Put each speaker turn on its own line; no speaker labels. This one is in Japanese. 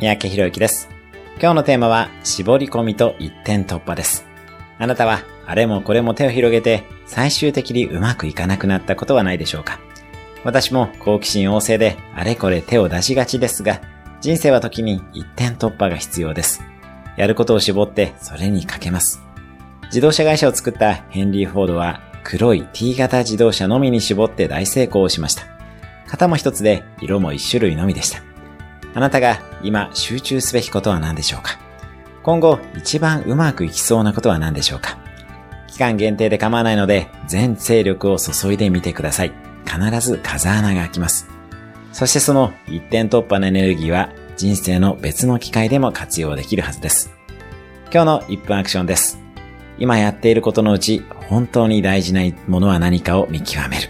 三宅博之です。今日のテーマは、絞り込みと一点突破です。あなたは、あれもこれも手を広げて、最終的にうまくいかなくなったことはないでしょうか私も好奇心旺盛で、あれこれ手を出しがちですが、人生は時に一点突破が必要です。やることを絞って、それにかけます。自動車会社を作ったヘンリー・フォードは、黒い T 型自動車のみに絞って大成功をしました。型も一つで、色も一種類のみでした。あなたが今集中すべきことは何でしょうか？今後一番うまくいきそうなことは何でしょうか？期間限定で構わないので全勢力を注いでみてください。必ず風穴が開きます。そしてその一点突破のエネルギーは人生の別の機会でも活用できるはずです。今日の1分アクションです。今やっていることのうち本当に大事なものは何かを見極める。